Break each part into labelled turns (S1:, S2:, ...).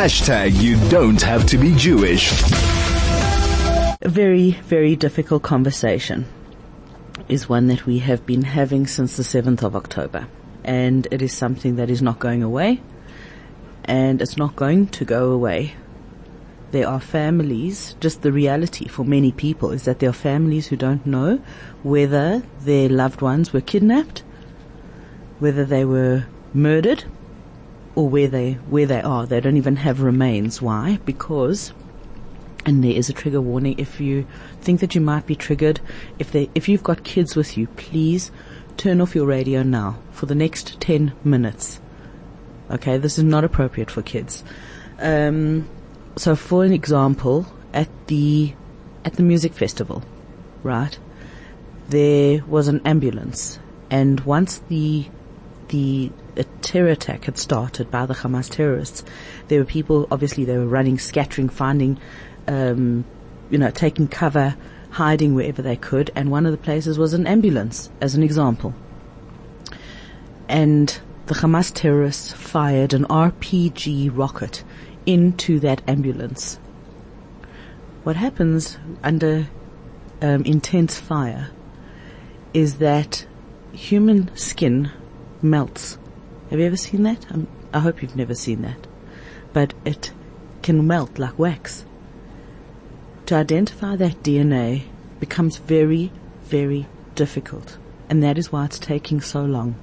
S1: Hashtag you don't have to be Jewish.
S2: A very, very difficult conversation is one that we have been having since the 7th of October. And it is something that is not going away. And it's not going to go away. There are families, just the reality for many people is that there are families who don't know whether their loved ones were kidnapped, whether they were murdered, or where they, where they are. They don't even have remains. Why? Because and there is a trigger warning if you think that you might be triggered if they if you've got kids with you please turn off your radio now for the next 10 minutes okay this is not appropriate for kids um, so for an example at the at the music festival right there was an ambulance and once the the terror attack had started by the Hamas terrorists, there were people, obviously they were running, scattering, finding, um, you know, taking cover, hiding wherever they could, and one of the places was an ambulance, as an example. And the Hamas terrorists fired an RPG rocket into that ambulance. What happens under um, intense fire is that human skin melts. Have you ever seen that? I'm, I hope you've never seen that. But it can melt like wax. To identify that DNA becomes very, very difficult. And that is why it's taking so long.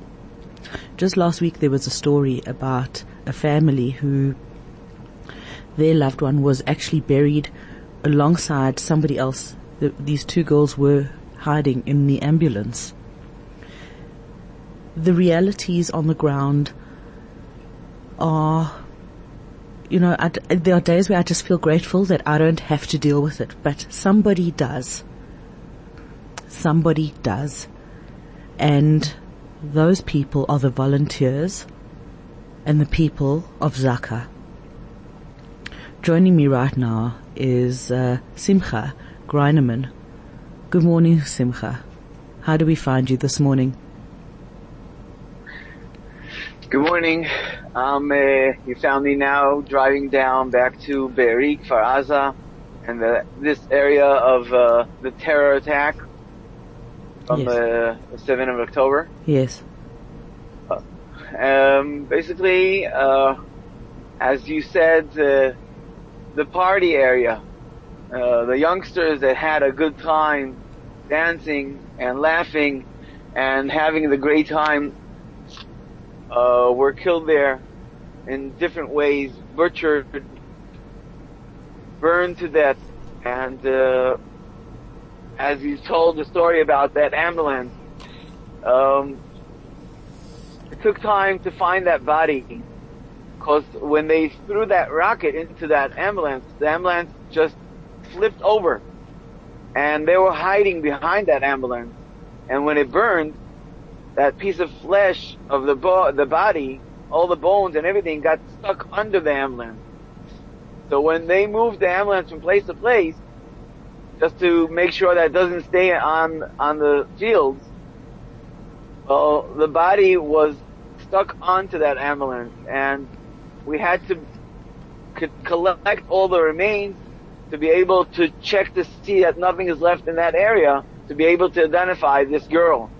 S2: Just last week there was a story about a family who their loved one was actually buried alongside somebody else. The, these two girls were hiding in the ambulance the realities on the ground are, you know, I, there are days where I just feel grateful that I don't have to deal with it, but somebody does. Somebody does. And those people are the volunteers and the people of Zaka. Joining me right now is uh, Simcha Greiniman. Good morning, Simcha. How do we find you this morning?
S3: Good morning. Um, uh, you found me now driving down back to Be'eri, Kfar Aza, and the, this area of uh, the terror attack from yes. uh, the 7th of October.
S2: Yes.
S3: Uh, um, basically, uh, as you said, the party area, uh, the youngsters that had a good time dancing and laughing and having the great time uh, were killed there in different ways, butchered, burned to death, and uh, as he told the story about that ambulance, um, it took time to find that body because when they threw that rocket into that ambulance, the ambulance just flipped over, and they were hiding behind that ambulance, and when it burned, that piece of flesh of the bo- the body, all the bones and everything got stuck under the ambulance. So when they moved the ambulance from place to place, just to make sure that it doesn't stay on on the fields, well, the body was stuck onto that ambulance, and we had to c- collect all the remains to be able to check to see that nothing is left in that area to be able to identify this girl.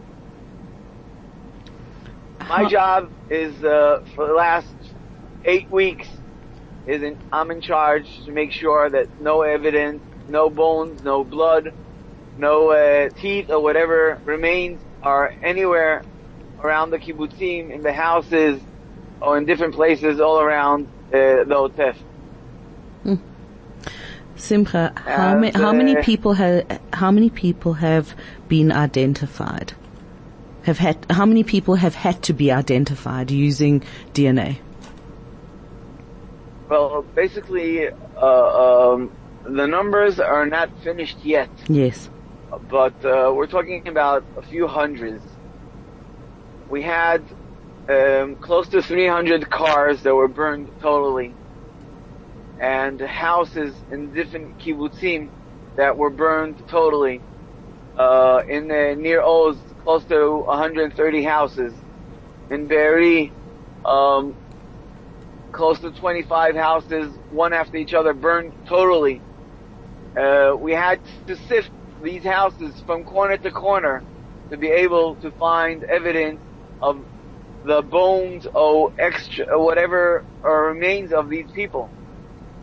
S3: My job is uh, for the last eight weeks is in, I'm in charge to make sure that no evidence, no bones, no blood, no uh, teeth or whatever remains are anywhere around the kibbutzim, in the houses, or in different places all around uh, the Otef.
S2: Hmm. Simcha, how, ma- how many uh, people have how many people have been identified? Have had, how many people have had to be identified using DNA?
S3: Well, basically, uh, um, the numbers are not finished yet.
S2: Yes.
S3: But uh, we're talking about a few hundreds. We had um, close to 300 cars that were burned totally, and houses in different kibbutzim that were burned totally. Uh, in the Nir Oz, close to 130 houses. In Be'eri, um, close to 25 houses, one after each other, burned totally. Uh, we had to sift these houses from corner to corner to be able to find evidence of the bones or extra, whatever or remains of these people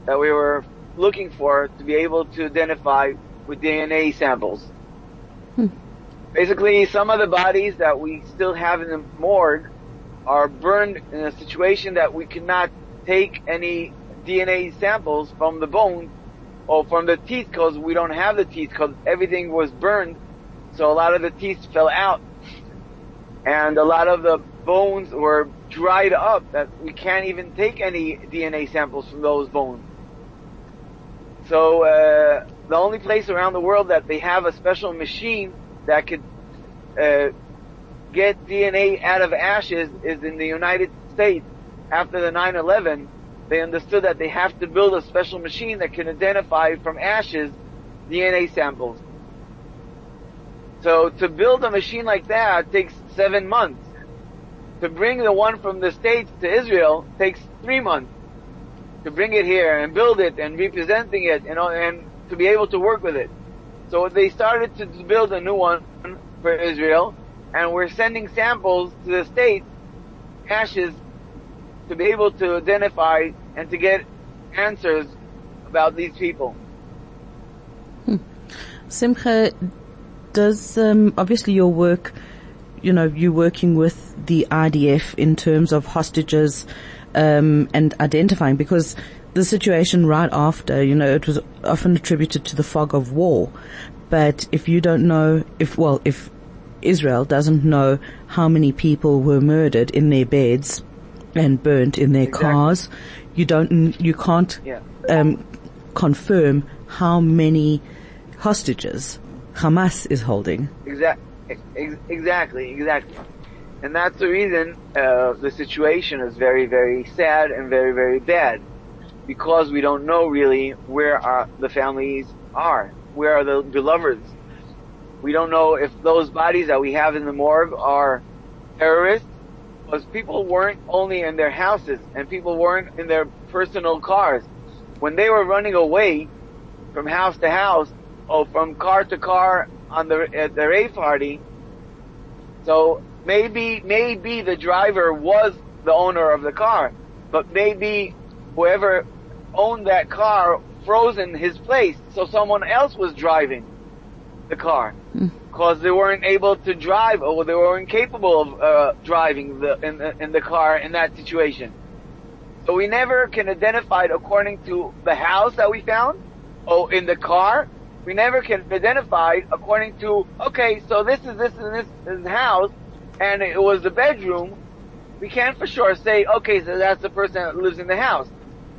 S3: that we were looking for to be able to identify with DNA samples.
S2: Hmm.
S3: Basically, some of the bodies that we still have in the morgue are burned in a situation that we cannot take any DNA samples from the bones or from the teeth because we don't have the teeth because everything was burned. So a lot of the teeth fell out and a lot of the bones were dried up that we can't even take any DNA samples from those bones. So uh, the only place around the world that they have a special machine that could uh, get DNA out of ashes is in the United States. After the 9/11, they understood that they have to build a special machine that can identify from ashes DNA samples. So to build a machine like that takes seven months. To bring the one from the States to Israel takes three months. To bring it here and build it and representing it and, and to be able to work with it. So they started to build a new one for Israel and we're sending samples to the States, ashes, to be able to identify and to get answers about these people.
S2: Simcha, does um, obviously your work, you know, you working with the IDF in terms of hostages um, and identifying because the situation right after, you know, it was often attributed to the fog of war. But if you don't know, if well, if Israel doesn't know how many people were murdered in their beds and burnt in their
S3: Exactly.
S2: cars, you don't, you can't
S3: Yeah.
S2: um, confirm how many hostages Hamas is holding.
S3: Exact, ex- exactly, exactly. And that's the reason uh, the situation is very, very sad and very, very bad, because we don't know really where our, the families are, where are the beloveds. We don't know if those bodies that we have in the morgue are terrorists, because people weren't only in their houses and people weren't in their personal cars. When they were running away from house to house, or from car to car on the at the rave party. So maybe maybe the driver was the owner of the car, but maybe whoever owned that car frozen his place, so someone else was driving the car because they weren't able to drive or they were incapable of uh, driving the in, the in the car in that situation. So we never can identify it according to the house that we found or in the car. We never can identify it according to okay, so this is this and this is the house, and it was the bedroom. We can't for sure say okay, so that's the person that lives in the house,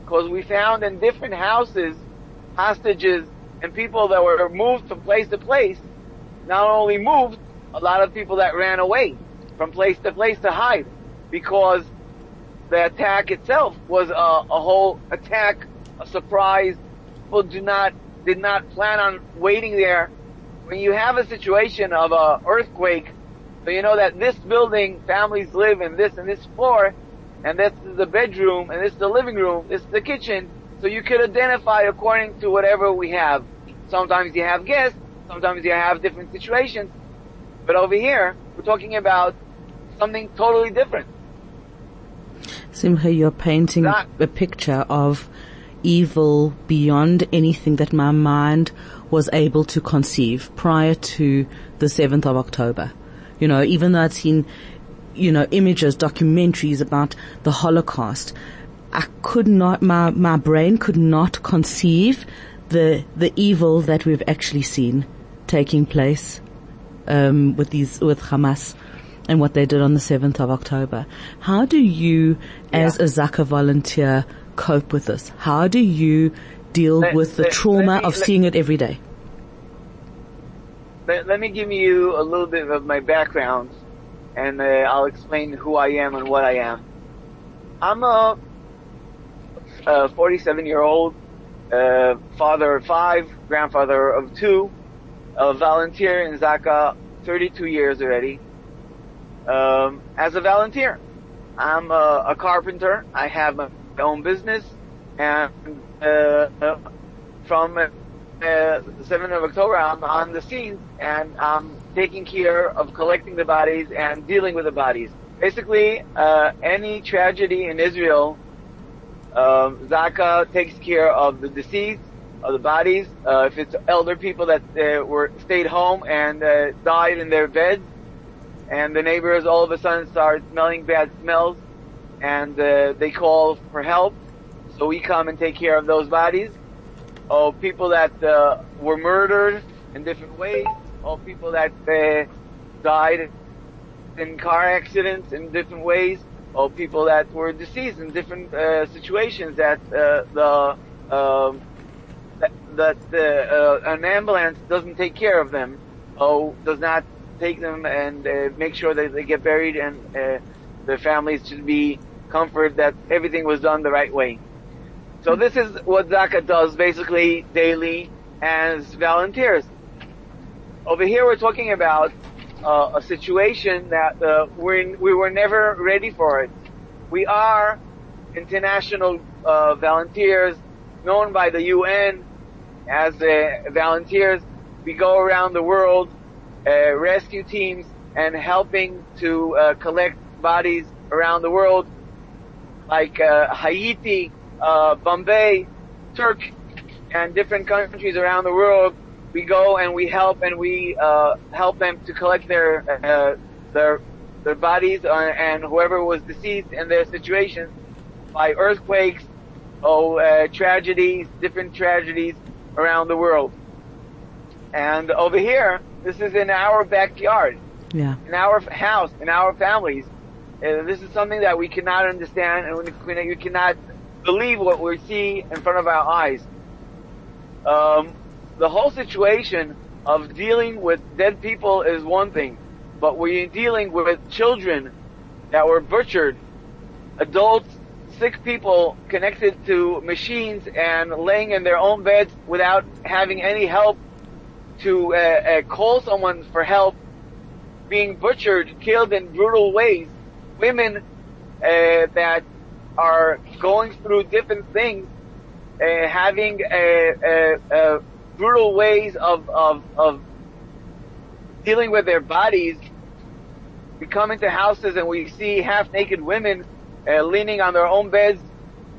S3: because we found in different houses hostages and people that were moved from place to place. Not only moved, a lot of people that ran away from place to place to hide because the attack itself was a, a whole attack, a surprise. People do not did not plan on waiting there. When you have a situation of a earthquake, so you know that this building families live in this and this floor, and this is the bedroom, and this is the living room, this is the kitchen. So you could identify according to whatever we have. Sometimes you have guests, sometimes you have different situations, but over here we're talking about something totally different.
S2: Simcha, you're painting
S3: That-
S2: a picture of evil beyond anything that my mind was able to conceive prior to the 7th of October. You know, even though I'd seen, you know, images, documentaries about the Holocaust, I could not, my, my brain could not conceive the, the evil that we've actually seen taking place, um, with these, with Hamas and what they did on the 7th of October. How do you, as a Zaka volunteer, cope with this? How do you deal
S3: Let-
S2: with the
S3: let-
S2: trauma
S3: let me-
S2: of seeing it every day?
S3: Let, let me give you a little bit of my background, and uh, I'll explain who I am and what I am. I'm a, a 47 year old uh, father of five, grandfather of two, a volunteer in Zaka 32 years already. Um, as a volunteer, I'm a, a carpenter. I have my own business, and uh, from uh, the 7th of October, I'm on the scene and I'm taking care of collecting the bodies and dealing with the bodies. Basically, uh, any tragedy in Israel, um, Zaka takes care of the deceased, of the bodies. Uh, if it's elder people that uh, were stayed home and uh, died in their beds, and the neighbors all of a sudden start smelling bad smells, and they call for help, so we come and take care of those bodies. Oh, people that uh, were murdered in different ways, or people that uh, died in car accidents in different ways, or people that were deceased in different uh, situations that uh, the um, that, that uh, an ambulance doesn't take care of them, or does not take them and uh, make sure that they get buried, and uh, the families should be comforted that everything was done the right way. So this is what Zaka does basically daily as volunteers. Over here we're talking about uh, a situation that uh, we're, we were never ready for it. We are international uh, volunteers known by the UN as uh, volunteers. We go around the world, uh, rescue teams, and helping to uh, collect bodies around the world, like Haiti, Bombay, Turkey, and different countries around the world we go and we help and we uh, help them to collect their uh, their their bodies uh, and whoever was deceased in their situations by earthquakes or uh, tragedies, different tragedies around the world. And over here, this is in our backyard,
S2: Yeah.
S3: in our house, in our families. Uh, this is something that we cannot understand and we, we cannot believe what we see in front of our eyes. Um, the whole situation of dealing with dead people is one thing, but you're dealing with children that were butchered, adults, sick people connected to machines and laying in their own beds without having any help to uh, uh, call someone for help, being butchered, killed in brutal ways, women uh, that are going through different things, uh, having a, a, a brutal ways of, of, of dealing with their bodies. We come into houses and we see half naked women uh, leaning on their own beds.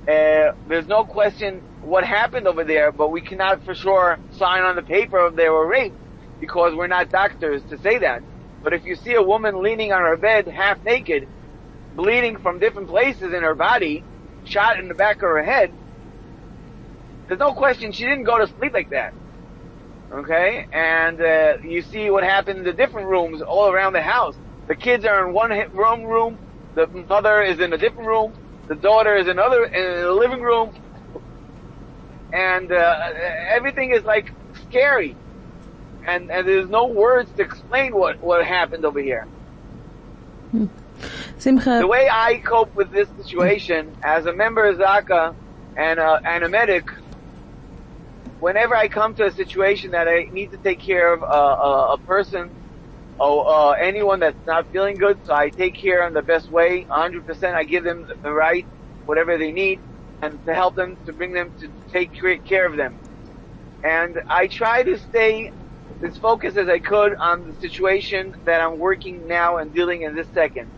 S3: Uh, there's no question what happened over there, but we cannot for sure sign on the paper if they were raped because we're not doctors to say that. But if you see a woman leaning on her bed half naked, bleeding from different places in her body, shot in the back of her head, there's no question she didn't go to sleep like that. Okay? And uh, you see what happened in the different rooms all around the house. The kids are in one room, room. The mother is in a different room. The daughter is in another in the living room. And uh, everything is like scary. And, and there's no words to explain what, what happened over here.
S2: Simcha,
S3: The way I cope with this situation as a member of Zaka and a, and a medic, whenever I come to a situation that I need to take care of a, a, a person or uh, anyone that's not feeling good, so I take care in the best way, 100%. I give them the right, whatever they need, and to help them, to bring them, to take care of them. And I try to stay as focused as I could on the situation that I'm working now and dealing in this second.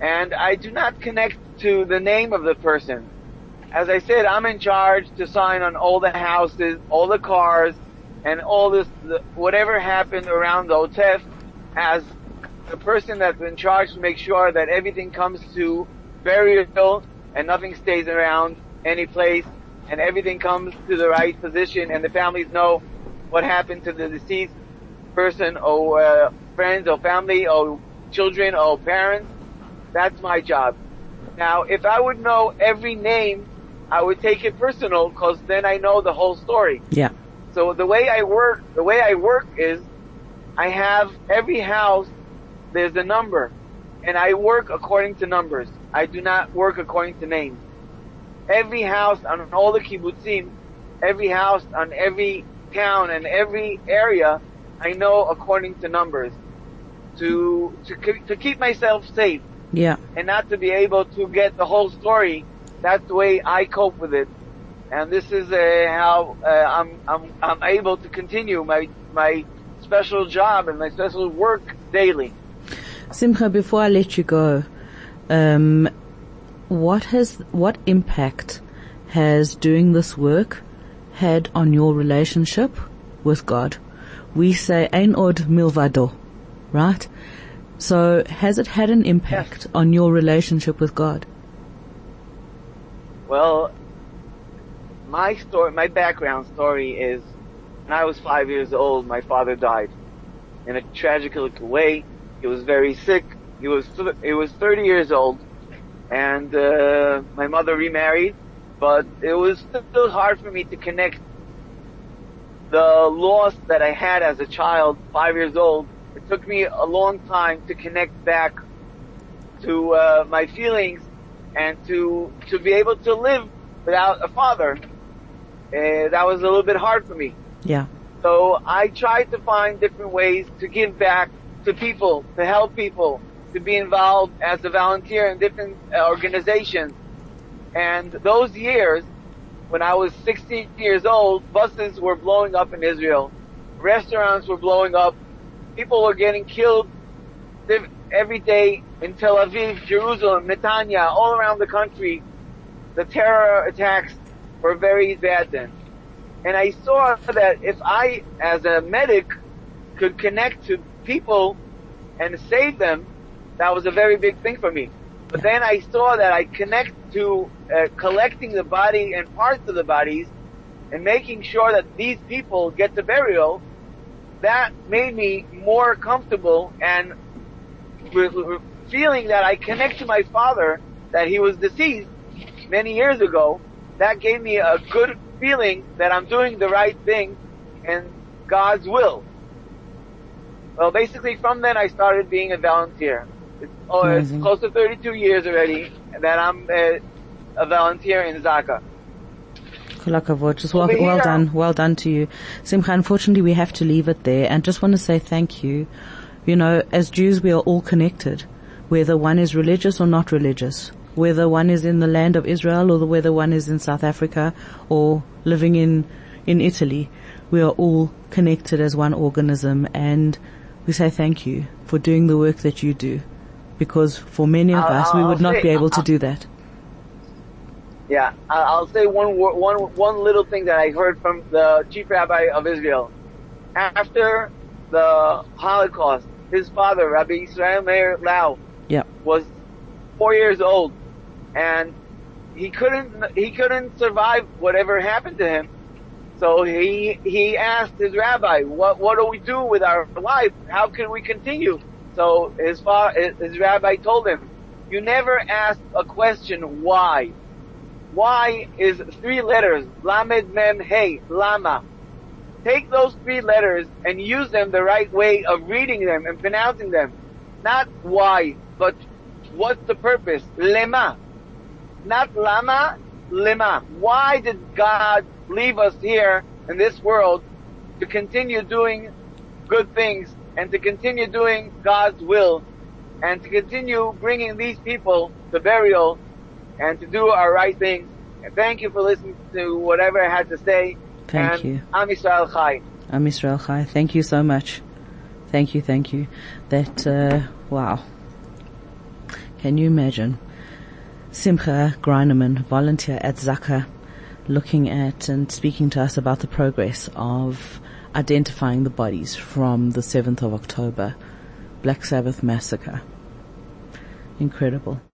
S3: And I do not connect to the name of the person. As I said, I'm in charge to sign on all the houses, all the cars, and all this, the, whatever happened around the Otef as the person that's in charge to make sure that everything comes to burial and nothing stays around any place and everything comes to the right position and the families know what happened to the deceased person or uh, friends or family or children or parents. That's my job. Now, if I would know every name, I would take it personal because then I know the whole story.
S2: yeah.
S3: So the way I work, the way I work is, I have every house, there's a number, and I work according to numbers. I do not work according to names. Every house on all the kibbutzim, every house on every town and every area, I know according to numbers. To, to, to keep myself safe
S2: Yeah.
S3: and not to be able to get the whole story that's the way I cope with it, and this is uh, how uh, I'm I'm I'm able to continue my my special job and my special work daily.
S2: Simcha, before I let you go, um, what has what impact has doing this work had on your relationship with God? We say ein od milvado, right? So has it had an impact on your relationship with God?
S3: Well, my story, my background story is when I was five years old, my father died in a tragic way. He was very sick. He was he was 30 years old, and uh, my mother remarried. But it was still hard for me to connect the loss that I had as a child, five years old. It took me a long time to connect back to uh, my feelings and to to be able to live without a father. Uh, that was a little bit hard for me.
S2: Yeah.
S3: So I tried to find different ways to give back to people, to help people, to be involved as a volunteer in different uh, organizations. And those years, when I was 16 years old, buses were blowing up in Israel. Restaurants were blowing up. People were getting killed every day in Tel Aviv, Jerusalem, Netanya, all around the country. The terror attacks were very bad then. And I saw that if I, as a medic, could connect to people and save them, that was a very big thing for me. But then I saw that I connect to uh, collecting the body and parts of the bodies and making sure that these people get the burial. That made me more comfortable and feeling that I connect to my father, that he was deceased many years ago. That gave me a good feeling that I'm doing the right thing and God's will. Well, basically from then I started being a volunteer. It's, oh, it's close to 32 years already that I'm a, a volunteer in Zaka.
S2: Just well, well done, well done to you. Simcha, unfortunately we have to leave it there and just want to say thank you. You know, as Jews we are all connected, whether one is religious or not religious whether one is in the land of Israel or whether one is in South Africa or living in, in Italy. We are all connected as one organism and we say thank you for doing the work that you do because for many of us we would not be able to do that.
S3: Yeah, I'll say one, one, one little thing that I heard from the chief rabbi of Israel. After the Holocaust, his father, Rabbi Israel Meir Lau,
S2: yeah.
S3: was four years old and he couldn't he couldn't survive whatever happened to him. So he he asked his rabbi, "What what do we do with our life? How can we continue?" So his father, his rabbi told him, "You never ask a question why. Why is three letters, lamed mem hey, lama. Take those three letters and use them the right way of reading them and pronouncing them. Not why, but what's the purpose? Lema. Not lama, lima. Why did God leave us here in this world to continue doing good things and to continue doing God's will and to continue bringing these people to burial and to do our right things. And thank you for listening to whatever I had to say.
S2: Thank
S3: and
S2: you.
S3: Am Yisrael Chai.
S2: Am Yisrael Chai. Thank you so much. Thank you, thank you. That, uh, wow. Can you imagine? Simcha Greiniman, volunteer at Zaka, looking at and speaking to us about the progress of identifying the bodies from the 7th of October, Black Sabbath massacre. Incredible.